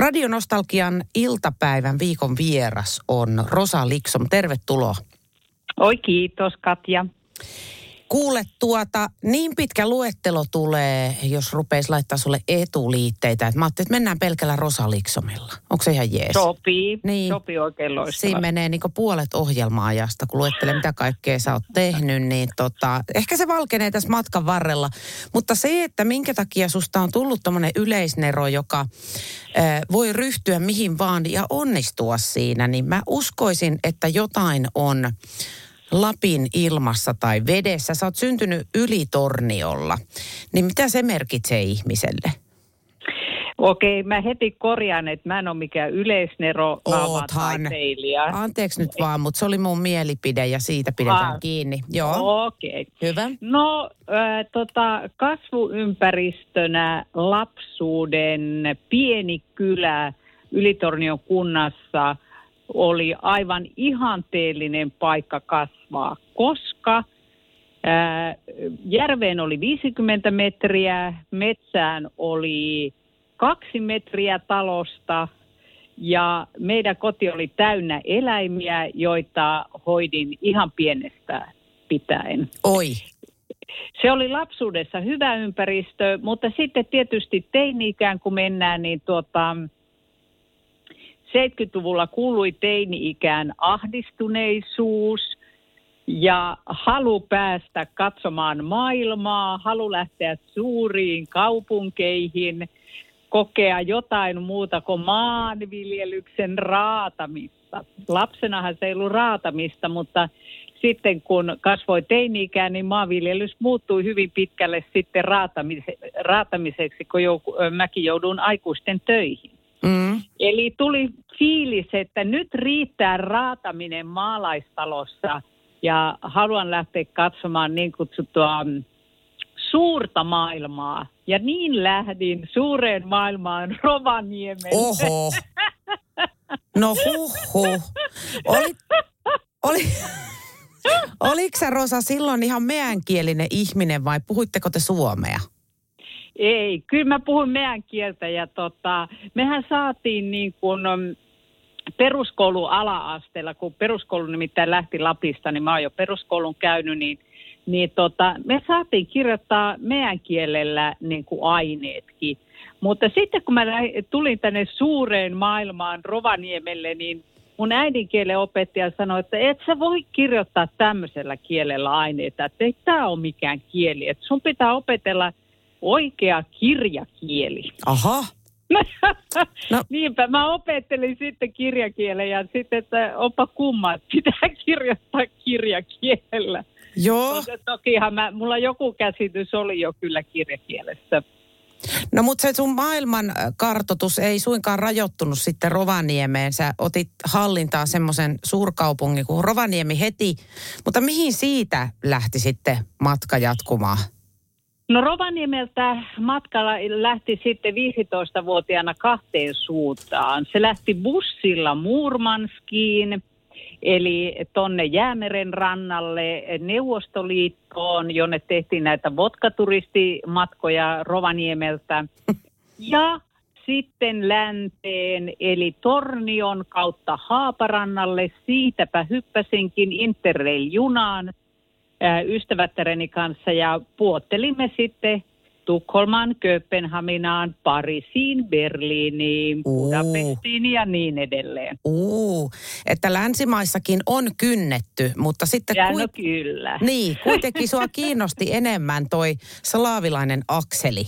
Radionostalgian iltapäivän viikon vieras on Rosa Liksom. Tervetuloa. Oi kiitos Katja. Kuule tuota, niin pitkä luettelo tulee, jos rupeisi laittaa sulle etuliitteitä. Että mä ajattelin, että mennään pelkällä Rosaliksomilla. Onko se ihan jees? Sopii, niin. sopii oikein loistavasti. Siinä menee niin puolet ohjelma-ajasta, kun luettelee mitä kaikkea sä oot tehnyt. Niin tota, ehkä se valkenee tässä matkan varrella. Mutta se, että minkä takia susta on tullut tommonen yleisnero, joka äh, voi ryhtyä mihin vaan ja onnistua siinä, niin mä uskoisin, että jotain on Lapin ilmassa tai vedessä. Sä oot syntynyt ylitorniolla. Niin mitä se merkitsee ihmiselle? Okei, mä heti korjaan, että mä en ole mikään yleisnero taiteilija. Anteeksi nyt vaan, mutta se oli mun mielipide ja siitä pidetään ah, kiinni. Joo. Okei. Hyvä. No, äh, tota, kasvuympäristönä lapsuuden pieni kylä Ylitornion kunnassa – oli aivan ihanteellinen paikka kasvaa, koska ää, järveen oli 50 metriä, metsään oli kaksi metriä talosta ja meidän koti oli täynnä eläimiä, joita hoidin ihan pienestä pitäen. Oi. Se oli lapsuudessa hyvä ympäristö, mutta sitten tietysti teini-ikään kun mennään, niin tuota, 70-luvulla kuului teini-ikään ahdistuneisuus ja halu päästä katsomaan maailmaa, halu lähteä suuriin kaupunkeihin, kokea jotain muuta kuin maanviljelyksen raatamista. Lapsenahan se ei ollut raatamista, mutta sitten kun kasvoi teini-ikään, niin maanviljelys muuttui hyvin pitkälle sitten raatamiseksi, kun mäkin joudun aikuisten töihin. Mm. Eli tuli fiilis, että nyt riittää raataminen maalaistalossa ja haluan lähteä katsomaan niin kutsuttua mm, suurta maailmaa. Ja niin lähdin suureen maailmaan Rovaniemelle. Oho. No huh Oli, oli, oliko sä Rosa silloin ihan meänkielinen ihminen vai puhuitteko te suomea? Ei, kyllä mä puhun meidän kieltä ja tota, mehän saatiin niin kuin mm, peruskoulu ala-asteella, kun peruskoulu nimittäin lähti Lapista, niin mä oon jo peruskoulun käynyt, niin, niin tota, me saatiin kirjoittaa meidän kielellä niin kuin aineetkin. Mutta sitten kun mä tulin tänne suureen maailmaan Rovaniemelle, niin mun äidinkielen opettaja sanoi, että et sä voi kirjoittaa tämmöisellä kielellä aineita, että ei tämä ole mikään kieli, että sun pitää opetella oikea kirjakieli. Aha. No. Niinpä, mä opettelin sitten kirjakielen ja sitten, että onpa kumma, että pitää kirjoittaa kirjakielellä. Joo. Mutta tokihan mä, mulla joku käsitys oli jo kyllä kirjakielessä. No mutta se sun maailman kartotus ei suinkaan rajoittunut sitten Rovaniemeen. Sä otit hallintaan semmoisen suurkaupungin kuin Rovaniemi heti. Mutta mihin siitä lähti sitten matka jatkumaan? No Rovaniemeltä matkalla lähti sitten 15-vuotiaana kahteen suuntaan. Se lähti bussilla Murmanskiin, eli tonne Jäämeren rannalle Neuvostoliittoon, jonne tehtiin näitä vodkaturistimatkoja Rovaniemeltä. Ja sitten länteen, eli Tornion kautta Haaparannalle. Siitäpä hyppäsinkin Interrail-junaan ystävättäreni kanssa ja puottelimme sitten Tukholmaan, Kööpenhaminaan, Pariisiin, Berliiniin, Budapestiin ja niin edelleen. Uh, että länsimaissakin on kynnetty, mutta sitten... Ja kuit... no kyllä. Niin, kuitenkin sua kiinnosti enemmän toi slaavilainen akseli.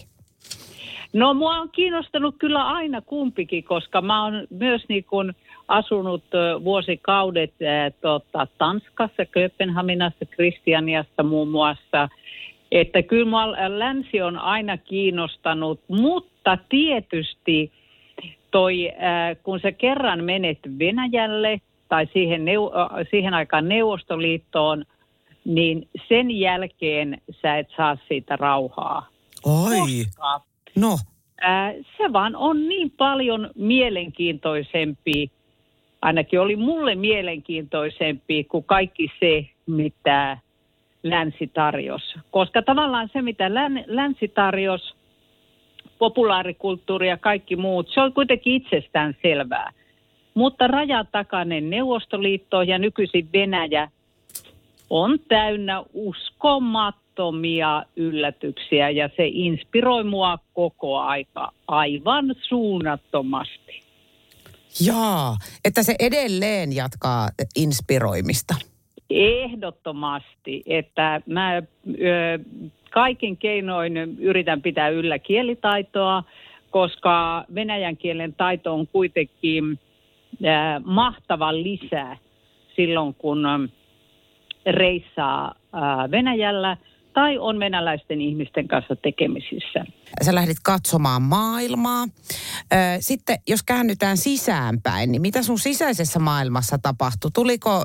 No mua on kiinnostanut kyllä aina kumpikin, koska mä oon myös niin kuin asunut vuosikaudet äh, tota, Tanskassa, Kööpenhaminassa, Kristianiassa muun muassa. Että kyllä mua länsi on aina kiinnostanut, mutta tietysti toi, äh, kun sä kerran menet Venäjälle tai siihen, neu- äh, siihen aikaan Neuvostoliittoon, niin sen jälkeen sä et saa siitä rauhaa. Oi, Koska, no. Ää, se vaan on niin paljon mielenkiintoisempi ainakin oli mulle mielenkiintoisempi kuin kaikki se, mitä länsi tarjosi. Koska tavallaan se, mitä länsi tarjosi populaarikulttuuri ja kaikki muut, se on kuitenkin itsestään selvää. Mutta rajan takainen Neuvostoliitto ja nykyisin Venäjä on täynnä uskomattomia yllätyksiä ja se inspiroi mua koko aika aivan suunnattomasti. Jaa, että se edelleen jatkaa inspiroimista. Ehdottomasti, että mä ö, kaikin keinoin yritän pitää yllä kielitaitoa, koska venäjän kielen taito on kuitenkin ö, mahtava lisää silloin, kun reissaa ö, Venäjällä – tai on venäläisten ihmisten kanssa tekemisissä. Sä lähdit katsomaan maailmaa. Sitten jos käännytään sisäänpäin, niin mitä sun sisäisessä maailmassa tapahtui? Tuliko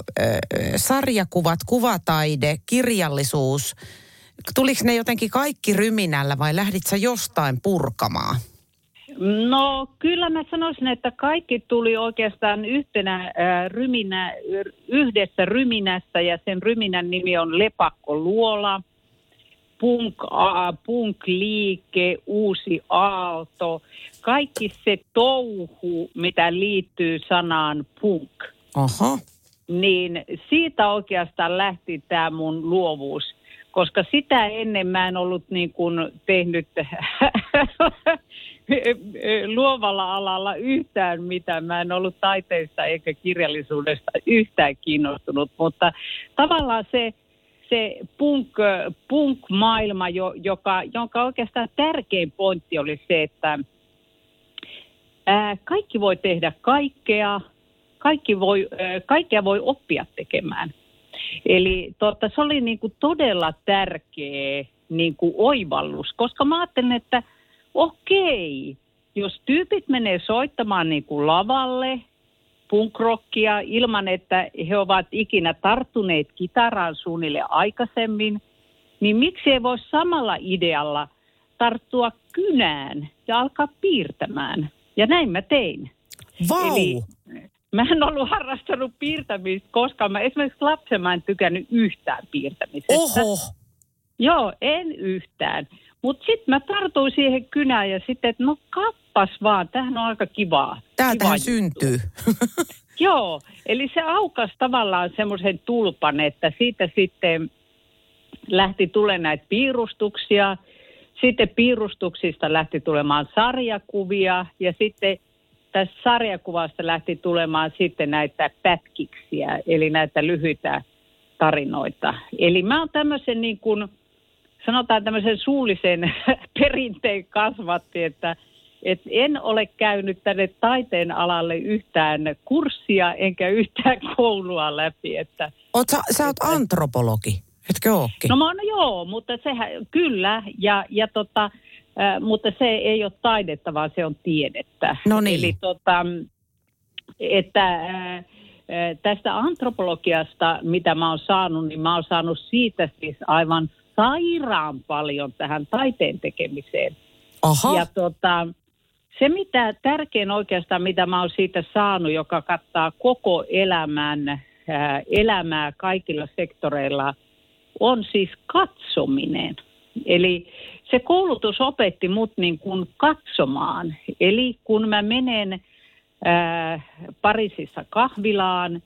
sarjakuvat, kuvataide, kirjallisuus? Tuliko ne jotenkin kaikki ryminällä vai lähdit sä jostain purkamaan? No kyllä mä sanoisin, että kaikki tuli oikeastaan yhtenä äh, ryminä, yhdessä ryminässä ja sen ryminän nimi on Lepakko Luola – punk, punk-liike, uusi aalto, kaikki se touhu, mitä liittyy sanaan punk. Aha. Niin siitä oikeastaan lähti tämä mun luovuus, koska sitä ennen mä en ollut niin kuin tehnyt luovalla alalla yhtään mitään. Mä en ollut taiteesta eikä kirjallisuudesta yhtään kiinnostunut, mutta tavallaan se se punk, punk-maailma, joka, jonka oikeastaan tärkein pointti oli se, että kaikki voi tehdä kaikkea, kaikki voi, kaikkea voi oppia tekemään. Eli totta, se oli niin kuin todella tärkeä niin kuin oivallus, koska mä ajattelin, että okei, jos tyypit menee soittamaan niin kuin lavalle punkrockia ilman, että he ovat ikinä tarttuneet kitaraan suunnille aikaisemmin, niin miksi ei voi samalla idealla tarttua kynään ja alkaa piirtämään? Ja näin mä tein. Vau! Eli mä en ollut harrastanut piirtämistä koska mä esimerkiksi lapsen mä en tykännyt yhtään piirtämisestä. Oho! Joo, en yhtään. Mutta sitten mä tartuin siihen kynään ja sitten, että no kappas vaan, tämähän on aika kivaa. Täältähän syntyy. Joo, eli se aukas tavallaan semmoisen tulpan, että siitä sitten lähti tulemaan näitä piirustuksia. Sitten piirustuksista lähti tulemaan sarjakuvia ja sitten tästä sarjakuvasta lähti tulemaan sitten näitä pätkiksiä, eli näitä lyhyitä tarinoita. Eli mä oon tämmöisen niin kuin, sanotaan tämmöisen suullisen perinteen kasvatti, että et en ole käynyt tänne taiteen alalle yhtään kurssia enkä yhtään koulua läpi. Että, Oot sä, sä oot että, antropologi, etkö ookin? No mä oon, joo, mutta sehän, kyllä, ja, ja tota, äh, mutta se ei ole taidetta, vaan se on tiedettä. No niin. Eli tota, että äh, tästä antropologiasta, mitä mä oon saanut, niin mä oon saanut siitä siis aivan sairaan paljon tähän taiteen tekemiseen. Aha. Ja tota, se mitä tärkein oikeastaan, mitä mä oon siitä saanut, joka kattaa koko elämän, ää, elämää kaikilla sektoreilla, on siis katsominen. Eli se koulutus opetti mut niin kuin katsomaan. Eli kun mä menen ää, Pariisissa kahvilaan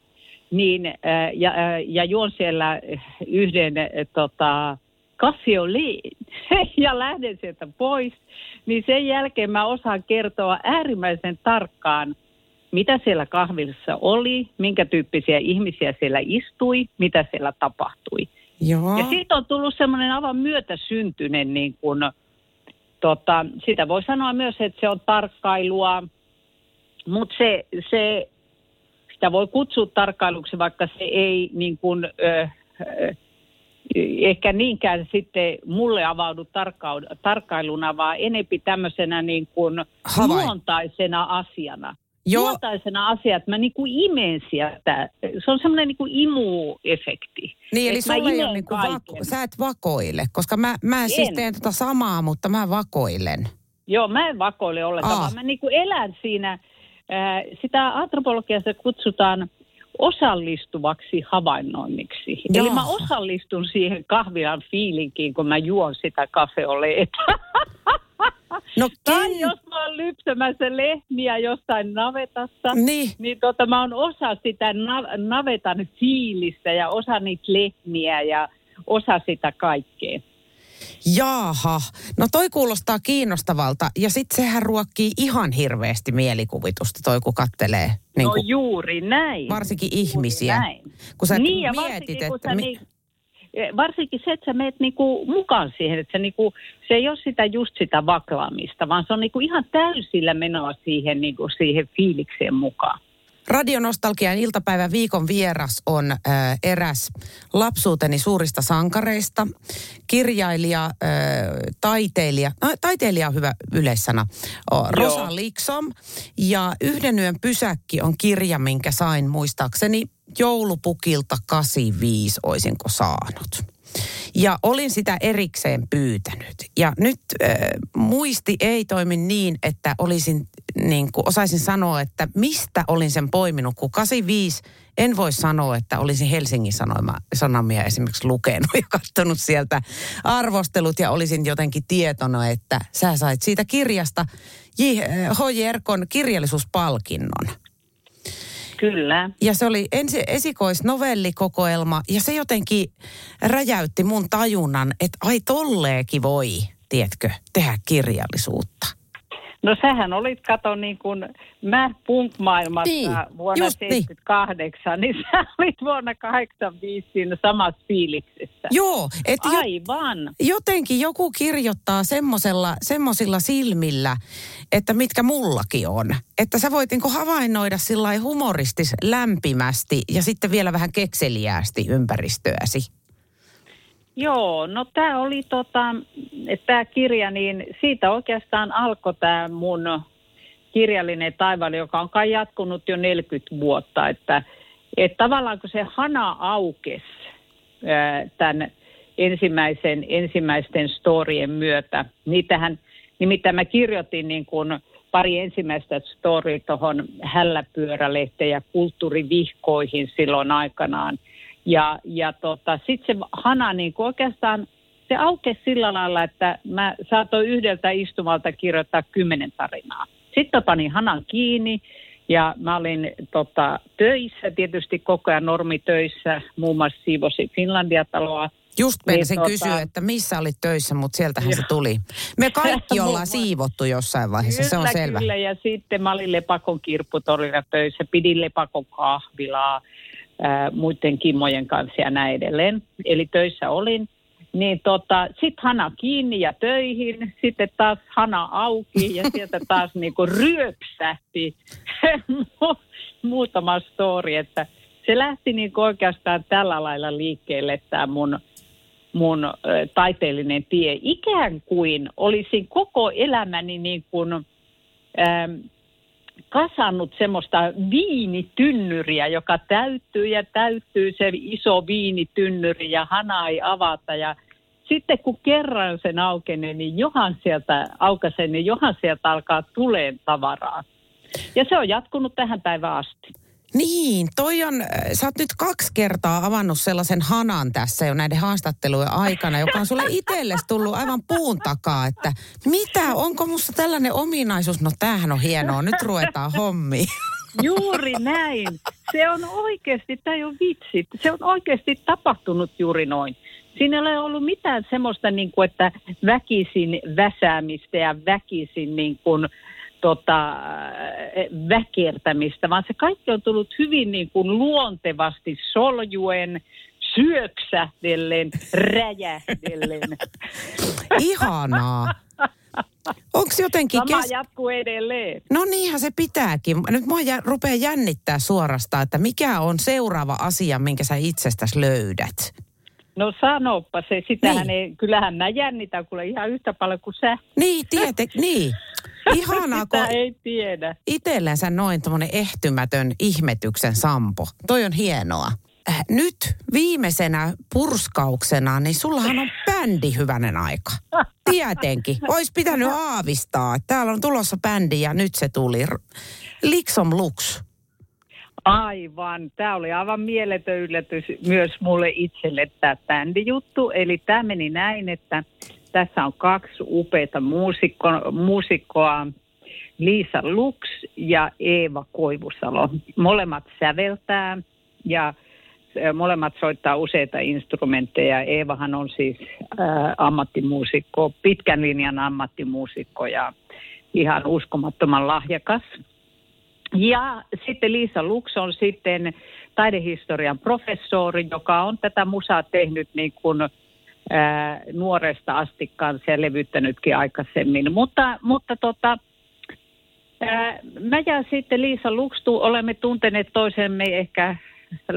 niin, ää, ja, ää, ja juon siellä yhden ää, tota, kasioliin ja lähden sieltä pois, niin sen jälkeen mä osaan kertoa äärimmäisen tarkkaan, mitä siellä kahvilassa oli, minkä tyyppisiä ihmisiä siellä istui, mitä siellä tapahtui. Joo. Ja siitä on tullut semmoinen aivan myötäsyntyinen, niin kuin, tota, sitä voi sanoa myös, että se on tarkkailua, mutta se, se, sitä voi kutsua tarkkailuksi, vaikka se ei niin kuin, ö, ö, ehkä niinkään sitten mulle avaudu tarkkailuna, vaan enempi tämmöisenä niin kuin luontaisena asiana. Joo. Asiana, että mä niin kuin imeen sieltä. Se on semmoinen niin kuin imuefekti. Niin, eli sulla ei ole niin kuin vako, sä et vakoile, koska mä, mä en. siis teen tota samaa, mutta mä vakoilen. Joo, mä en vakoile ollenkaan, ah. vaan mä niin kuin elän siinä. Äh, sitä antropologiassa kutsutaan – osallistuvaksi havainnoinniksi. Joo. Eli mä osallistun siihen kahvilan fiilinkiin, kun mä juon sitä kafeoleeta. No Tai jos mä oon lypsämässä lehmiä jossain navetassa, Niin. niin tota, mä oon osa sitä na- navetan fiilistä ja osa niitä lehmiä ja osa sitä kaikkea. Jaaha, no toi kuulostaa kiinnostavalta ja sitten sehän ruokkii ihan hirveästi mielikuvitusta toi kun kattelee. Niin no kuin, juuri näin. varsinkin Juuri ihmisiä. näin. Kun sä niin, ja mietit, varsinkin, kun että... sä mi- niin, varsinkin se, että sä meet niinku mukaan siihen, että se, niinku, se ei ole sitä just sitä vaklaamista, vaan se on niinku ihan täysillä menoa siihen, niinku, siihen fiilikseen mukaan. Radionostalgian iltapäivän viikon vieras on äh, eräs lapsuuteni suurista sankareista, kirjailija, äh, taiteilija, no, taiteilija on hyvä yleissana, o, Rosa Liksom. Ja Yhden yön pysäkki on kirja, minkä sain muistaakseni joulupukilta 85 oisinko saanut. Ja olin sitä erikseen pyytänyt. Ja nyt äh, muisti ei toimi niin, että olisin, niin kuin osaisin sanoa, että mistä olin sen poiminut, kun 85 en voi sanoa, että olisin Helsingin sanoima, sanomia esimerkiksi lukenut ja katsonut sieltä arvostelut ja olisin jotenkin tietona, että sä sait siitä kirjasta. H.J. Erkon kirjallisuuspalkinnon. Kyllä. Ja se oli ensi, esikoisnovellikokoelma ja se jotenkin räjäytti mun tajunnan, että ai tolleekin voi, tiedätkö, tehdä kirjallisuutta. No sähän olit, kato niin kuin mä punk-maailmassa Niin, vuonna just niin. 78, niin sä olit vuonna 85 siinä samassa fiiliksessä. Joo, jo, Aivan. jotenkin joku kirjoittaa semmosella, semmosilla silmillä, että mitkä mullakin on. Että sä voit niinku havainnoida sillä humoristis lämpimästi ja sitten vielä vähän kekseliäästi ympäristöäsi. Joo, no tämä oli tota, tämä kirja, niin siitä oikeastaan alkoi tämä mun kirjallinen taivaali, joka on kai jatkunut jo 40 vuotta, että, että tavallaan kun se hana aukesi tämän ensimmäisen, ensimmäisten storien myötä, niitähän, nimittäin mä kirjoitin niin kuin pari ensimmäistä storia tuohon hälläpyörälehteen ja kulttuurivihkoihin silloin aikanaan. Ja, ja tota, sitten se hana niin oikeastaan, se aukesi sillä lailla, että mä saatoin yhdeltä istumalta kirjoittaa kymmenen tarinaa. Sitten panin hanan kiinni ja mä olin tota, töissä, tietysti koko ajan normitöissä, muun muassa siivosin Finlandia-taloa. Just meinasin Niin, kysyä, tota- että missä olit töissä, mutta sieltähän se tuli. Me kaikki ollaan siivottu jossain vaiheessa, se on kyllä, selvä. Kyllä, ja sitten mä olin Lepakon kirpputorilla töissä, pidin Lepakon kahvilaa ää, muiden kimmojen kanssa ja näin edelleen. Eli töissä olin. Niin tota, sitten hana kiinni ja töihin, sitten taas hana auki ja sieltä taas niinku ryöpsähti mu- muutama story, että se lähti niinku oikeastaan tällä lailla liikkeelle tämä mun mun taiteellinen tie. Ikään kuin olisin koko elämäni niin kuin, ähm, kasannut semmoista viinitynnyriä, joka täyttyy ja täyttyy se iso viinitynnyri ja hana ei avata. Ja sitten kun kerran sen aukenee, niin johan sieltä aukasen, niin johan sieltä alkaa tuleen tavaraa. Ja se on jatkunut tähän päivään asti. Niin, toi on, äh, sä oot nyt kaksi kertaa avannut sellaisen hanan tässä jo näiden haastattelujen aikana, joka on sulle itsellesi tullut aivan puun takaa, että mitä, onko musta tällainen ominaisuus? No tämähän on hienoa, nyt ruvetaan hommiin. Juuri näin. Se on oikeasti, tämä ei ole vitsi, se on oikeasti tapahtunut juuri noin. Siinä ei ole ollut mitään semmoista, niin kuin, että väkisin väsäämistä ja väkisin niin kuin, tota, väkertämistä, vaan se kaikki on tullut hyvin niin kuin luontevasti soljuen, syöksähdellen, räjähdellen. Ihanaa. Onko jotenkin... Sama jatkuu edelleen. No niinhän se pitääkin. Nyt mua jä, rupeaa jännittää suorastaan, että mikä on seuraava asia, minkä sä itsestäsi löydät. No sanoppa se, sitähän Niin. ei, kyllähän mä jännitän kuule ihan yhtä paljon kuin sä. Niin, tiete, niin. Ihanaa, kun ei tiedä. itsellensä noin tämmöinen ehtymätön ihmetyksen sampo. Toi on hienoa. Äh, Nyt viimeisenä purskauksena, niin sullahan on bändi hyvänen aika. Tietenkin. Ois pitänyt aavistaa. että Täällä on tulossa bändi ja nyt se tuli. Liksom Lux. Aivan. Tämä oli aivan mieletön yllätys myös mulle itselle tämä bändijuttu. Eli tämä meni näin, että tässä on kaksi upeita muusikko, muusikkoa, Liisa Lux ja Eeva Koivusalo. Molemmat säveltää ja molemmat soittaa useita instrumentteja. Eevahan on siis ää, ammattimuusikko, pitkän linjan ammattimuusikko ja ihan uskomattoman lahjakas. Ja sitten Liisa Lux on sitten taidehistorian professori, joka on tätä musaa tehnyt niin kuin, ää, nuoresta asti kanssa ja levyttänytkin aikaisemmin. Mutta, mutta tota, ää, mä ja sitten Liisa Lux olemme tunteneet toisemme ehkä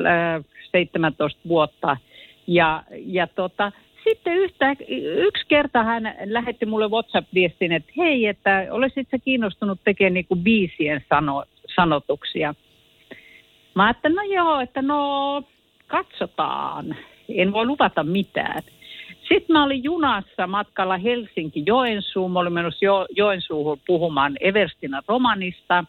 ää, 17 vuotta. Ja, ja tota, sitten yhtä, yksi kerta hän lähetti mulle WhatsApp-viestin, että hei, että olisit sä kiinnostunut tekemään niin biisien sano, sanotuksia. Mä ajattelin, no joo, että no katsotaan. En voi luvata mitään. Sitten mä olin junassa matkalla Helsinki-Joensuun. Mä olin menossa jo, Joensuuhun puhumaan Everstina romanista.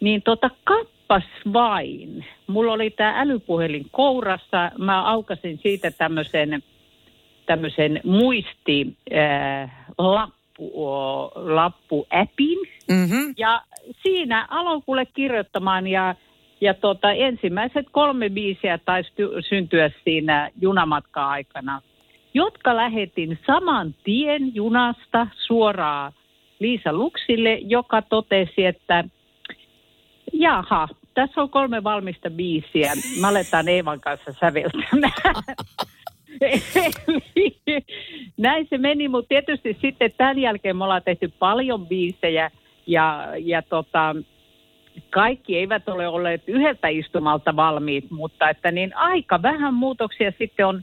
Niin tota, kappas vain. Mulla oli tämä älypuhelin kourassa. Mä aukasin siitä tämmöisen tämmöisen muisti äh. Mm-hmm. Ja siinä aloin kuule kirjoittamaan ja, ja tota, ensimmäiset kolme biisiä taisi syntyä siinä junamatka-aikana, jotka lähetin saman tien junasta suoraan Liisa Luksille, joka totesi, että jaha, tässä on kolme valmista biisiä. Mä aletaan Eevan kanssa säveltämään. Näin se meni, mutta tietysti sitten tämän jälkeen me ollaan tehty paljon biisejä ja, ja tota, kaikki eivät ole olleet yhdeltä istumalta valmiit, mutta että niin aika vähän muutoksia sitten on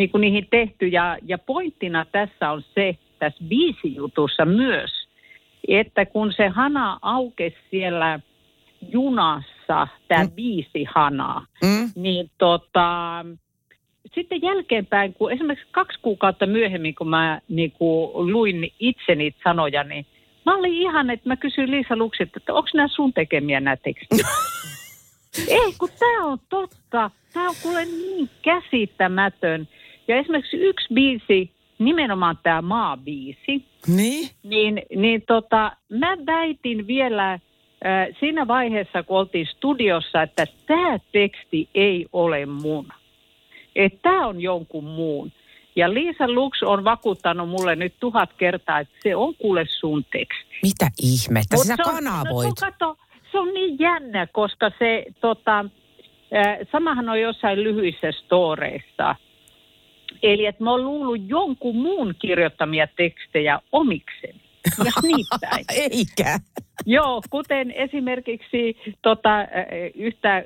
niin kuin niihin tehty. Ja, ja pointtina tässä on se, tässä biisijutussa myös, että kun se hana aukesi siellä junassa, tämä mm. biisi hana, mm. niin tota, sitten jälkeenpäin, kun esimerkiksi kaksi kuukautta myöhemmin, kun mä niin kuin, luin itse niitä sanoja, niin mä olin ihan, että mä kysyin Liisa Luksilta, että onko nämä sun tekemiä nämä tekstit? Ei, kun tämä on totta. Tämä on kuule niin käsittämätön. Ja esimerkiksi yksi biisi, nimenomaan tämä maabiisi, niin, niin, niin tota, mä väitin vielä äh, siinä vaiheessa, kun oltiin studiossa, että tämä teksti ei ole mun että tämä on jonkun muun. Ja Liisa Lux on vakuuttanut mulle nyt tuhat kertaa, että se on kuule sun teksti. Mitä ihmettä? Mut Sinä se on, kanavoit. No, kato, se on niin jännä, koska se tota, äh, samahan on jossain lyhyissä storeissa. Eli että mä oon luullut jonkun muun kirjoittamia tekstejä omikseni. Ja niin päin. Eikä. Joo, kuten esimerkiksi tota, yhtä,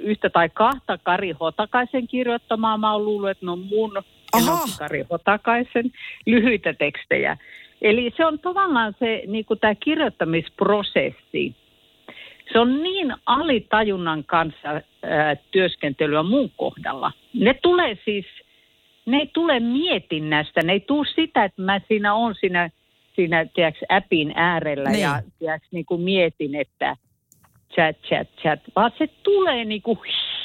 yhtä tai kahta Kari Hotakaisen kirjoittamaa. Mä oon luullut, että ne on mun Kari Hotakaisen lyhyitä tekstejä. Eli se on tavallaan se niin tämä kirjoittamisprosessi. Se on niin alitajunnan kanssa ää, työskentelyä mun kohdalla. Ne tulee siis, ne ei tule mietinnästä, ne ei tule sitä, että mä siinä on siinä siinä tiedätkö, appin äärellä niin. ja tiedätkö, niin kuin mietin, että chat, chat, chat, vaan se tulee niin kuin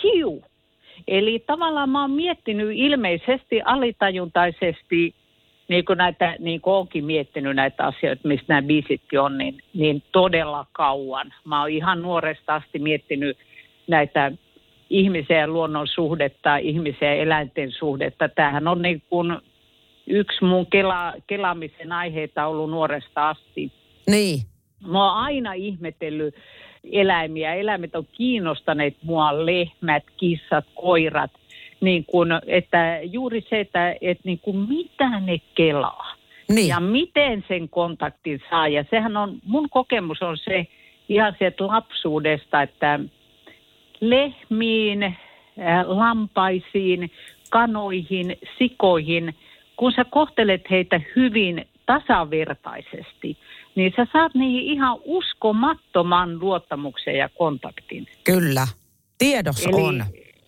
hiu. Eli tavallaan mä oon miettinyt ilmeisesti alitajuntaisesti, niin kuin näitä, niin kuin onkin miettinyt näitä asioita, mistä nämä biisitkin on, niin, niin todella kauan. Mä oon ihan nuoresta asti miettinyt näitä ihmisen ja luonnon suhdetta, ihmisen ja eläinten suhdetta. Tämähän on niin kuin yksi mun kela, kelaamisen aiheita ollut nuoresta asti. Niin. Mä oon aina ihmetellyt eläimiä. Eläimet on kiinnostaneet mua, lehmät, kissat, koirat. Niin kun, että juuri se, että, että niin kun mitä ne kelaa. Niin. Ja miten sen kontaktin saa. Ja sehän on, mun kokemus on se ihan sieltä lapsuudesta, että lehmiin, lampaisiin, kanoihin, sikoihin – kun sä kohtelet heitä hyvin tasavertaisesti, niin sä saat niihin ihan uskomattoman luottamuksen ja kontaktin. Kyllä, tiedos eli, on.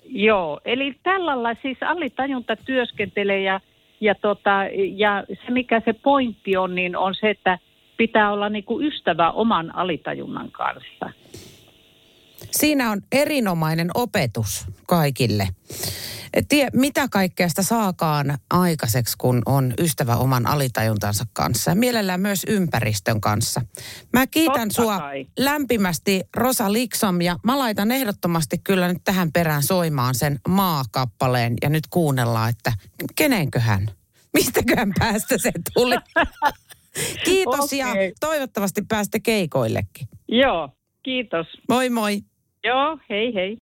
Joo, eli tällä siis alitajunta työskentelee ja, ja, tota, ja se mikä se pointti on, niin on se, että pitää olla niinku ystävä oman alitajunnan kanssa. Siinä on erinomainen opetus kaikille. tie, mitä kaikkea sitä saakaan aikaiseksi, kun on ystävä oman alitajuntansa kanssa ja mielellään myös ympäristön kanssa. Mä kiitän Totta sua kai. lämpimästi Rosa Liksom ja mä laitan ehdottomasti kyllä nyt tähän perään soimaan sen maakappaleen ja nyt kuunnellaan, että kenenköhän, mistäköhän päästä se tuli. Kiitos ja Okei. toivottavasti pääste keikoillekin. Joo, kiitos. Moi moi. Joo, hei hei.